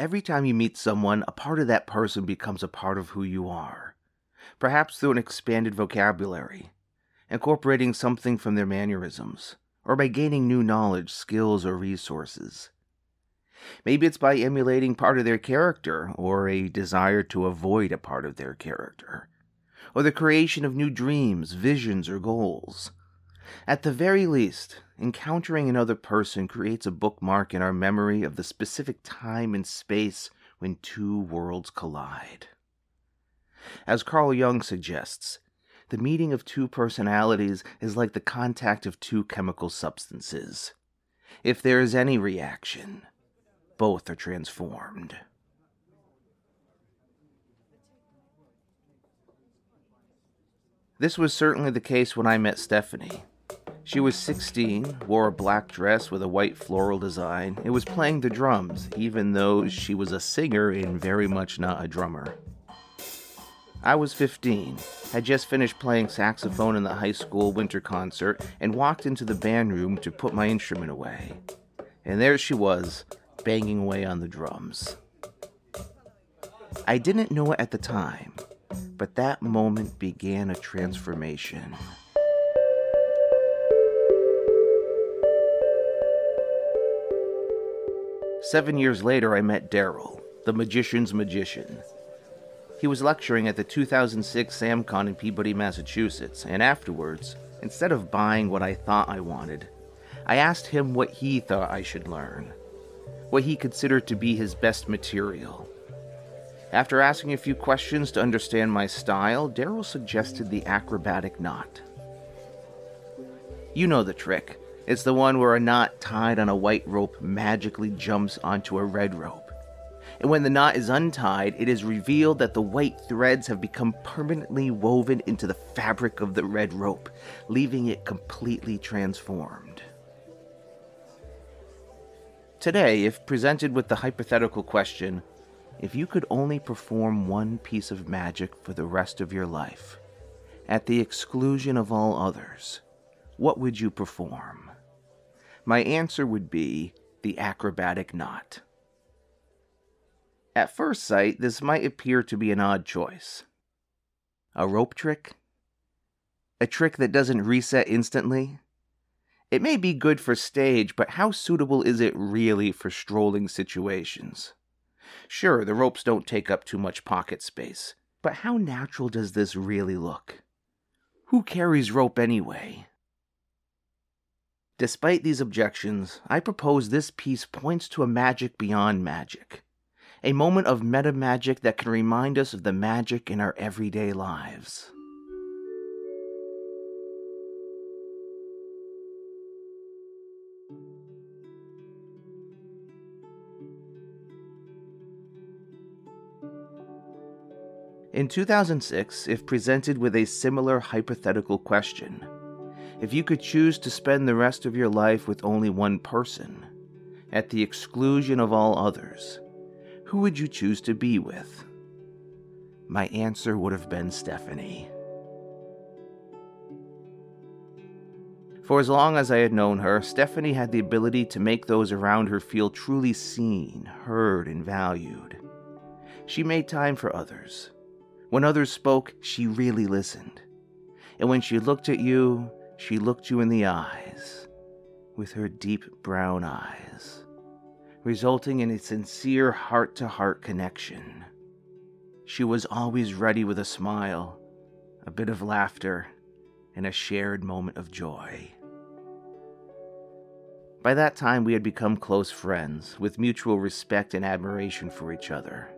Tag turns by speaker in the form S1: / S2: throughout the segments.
S1: Every time you meet someone, a part of that person becomes a part of who you are, perhaps through an expanded vocabulary, incorporating something from their mannerisms, or by gaining new knowledge, skills, or resources. Maybe it's by emulating part of their character, or a desire to avoid a part of their character, or the creation of new dreams, visions, or goals. At the very least, encountering another person creates a bookmark in our memory of the specific time and space when two worlds collide. As Carl Jung suggests, the meeting of two personalities is like the contact of two chemical substances. If there is any reaction, both are transformed. This was certainly the case when I met Stephanie. She was 16, wore a black dress with a white floral design, and was playing the drums, even though she was a singer and very much not a drummer. I was 15, had just finished playing saxophone in the high school winter concert, and walked into the band room to put my instrument away. And there she was, banging away on the drums. I didn't know it at the time, but that moment began a transformation. Seven years later, I met Daryl, the magician's magician. He was lecturing at the 2006 SamCon in Peabody, Massachusetts, and afterwards, instead of buying what I thought I wanted, I asked him what he thought I should learn what he considered to be his best material. After asking a few questions to understand my style, Daryl suggested the acrobatic knot. You know the trick. It's the one where a knot tied on a white rope magically jumps onto a red rope. And when the knot is untied, it is revealed that the white threads have become permanently woven into the fabric of the red rope, leaving it completely transformed. Today, if presented with the hypothetical question, if you could only perform one piece of magic for the rest of your life, at the exclusion of all others, what would you perform? My answer would be the acrobatic knot. At first sight, this might appear to be an odd choice. A rope trick? A trick that doesn't reset instantly? It may be good for stage, but how suitable is it really for strolling situations? Sure, the ropes don't take up too much pocket space, but how natural does this really look? Who carries rope anyway? Despite these objections, I propose this piece points to a magic beyond magic. A moment of meta magic that can remind us of the magic in our everyday lives. In 2006, if presented with a similar hypothetical question, if you could choose to spend the rest of your life with only one person, at the exclusion of all others, who would you choose to be with? My answer would have been Stephanie. For as long as I had known her, Stephanie had the ability to make those around her feel truly seen, heard, and valued. She made time for others when others spoke, she really listened. And when she looked at you, she looked you in the eyes with her deep brown eyes, resulting in a sincere heart to heart connection. She was always ready with a smile, a bit of laughter, and a shared moment of joy. By that time, we had become close friends, with mutual respect and admiration for each other.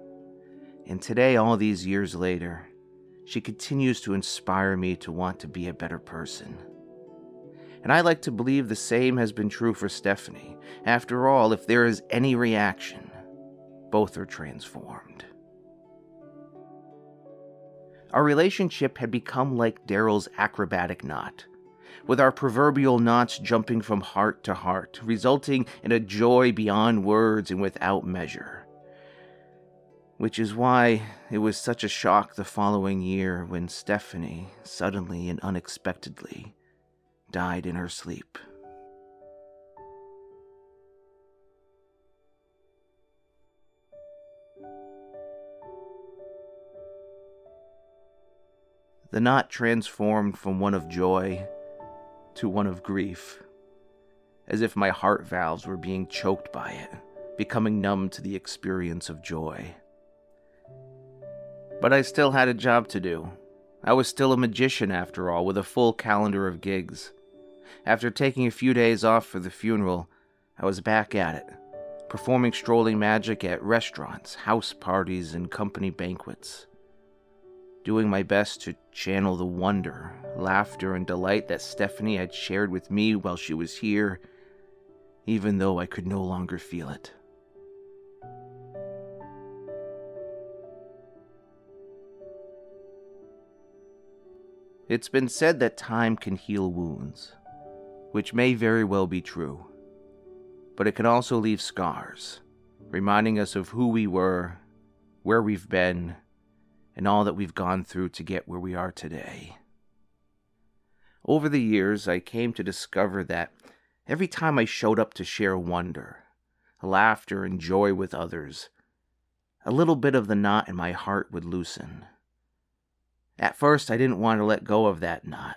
S1: And today, all these years later, she continues to inspire me to want to be a better person. And I like to believe the same has been true for Stephanie. After all, if there is any reaction, both are transformed. Our relationship had become like Daryl's acrobatic knot, with our proverbial knots jumping from heart to heart, resulting in a joy beyond words and without measure which is why it was such a shock the following year when Stephanie suddenly and unexpectedly died in her sleep. The knot transformed from one of joy to one of grief, as if my heart valves were being choked by it, becoming numb to the experience of joy. But I still had a job to do. I was still a magician after all, with a full calendar of gigs. After taking a few days off for the funeral, I was back at it, performing strolling magic at restaurants, house parties, and company banquets doing my best to channel the wonder, laughter, and delight that Stephanie had shared with me while she was here, even though I could no longer feel it. It's been said that time can heal wounds, which may very well be true, but it can also leave scars, reminding us of who we were, where we've been, and all that we've gone through to get where we are today. Over the years, I came to discover that every time I showed up to share wonder, laughter, and joy with others, a little bit of the knot in my heart would loosen. At first, I didn't want to let go of that knot,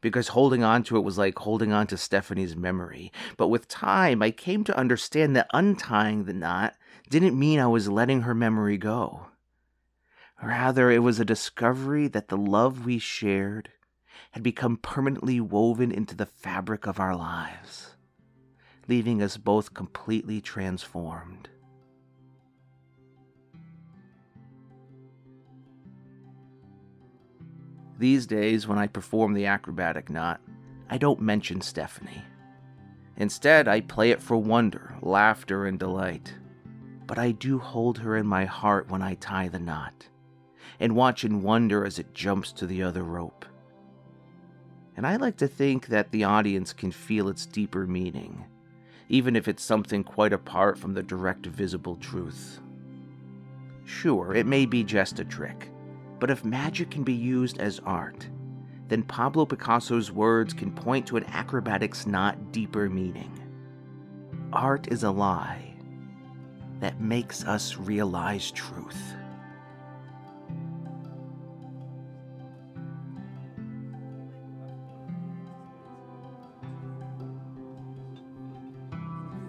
S1: because holding on to it was like holding on to Stephanie's memory. But with time, I came to understand that untying the knot didn't mean I was letting her memory go. Rather, it was a discovery that the love we shared had become permanently woven into the fabric of our lives, leaving us both completely transformed. These days, when I perform the acrobatic knot, I don't mention Stephanie. Instead, I play it for wonder, laughter, and delight. But I do hold her in my heart when I tie the knot and watch in wonder as it jumps to the other rope. And I like to think that the audience can feel its deeper meaning, even if it's something quite apart from the direct visible truth. Sure, it may be just a trick, but if magic can be used as art, then Pablo Picasso's words can point to an acrobatic knot's deeper meaning. Art is a lie that makes us realize truth.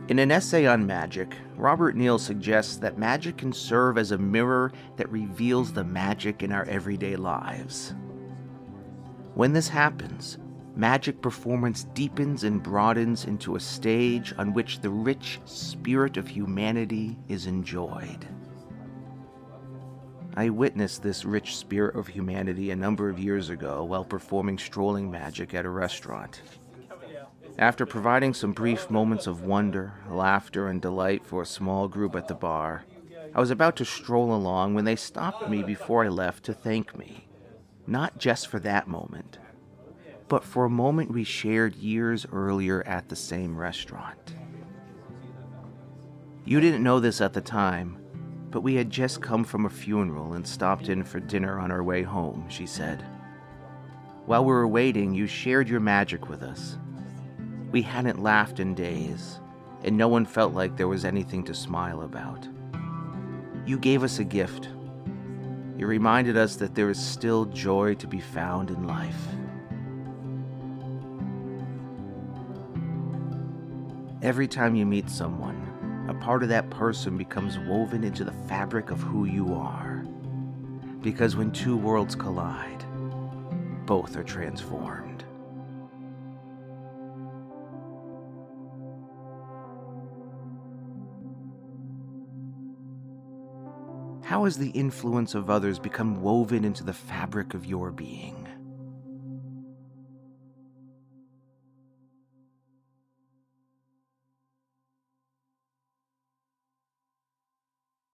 S1: In an essay on magic, Robert Neale suggests that magic can serve as a mirror that reveals the magic in our everyday lives. When this happens, magic performance deepens and broadens into a stage on which the rich spirit of humanity is enjoyed. I witnessed this rich spirit of humanity a number of years ago while performing strolling magic at a restaurant. After providing some brief moments of wonder, laughter, and delight for a small group at the bar, I was about to stroll along when they stopped me before I left to thank me. Not just for that moment, but for a moment we shared years earlier at the same restaurant. You didn't know this at the time, but we had just come from a funeral and stopped in for dinner on our way home, she said. While we were waiting, you shared your magic with us we hadn't laughed in days, and no one felt like there was anything to smile about. You gave us a gift. You reminded us that there is still joy to be found in life. Every time you meet someone, a part of that person becomes woven into the fabric of who you are. Because when two worlds collide, both are transformed. How has the influence of others become woven into the fabric of your being?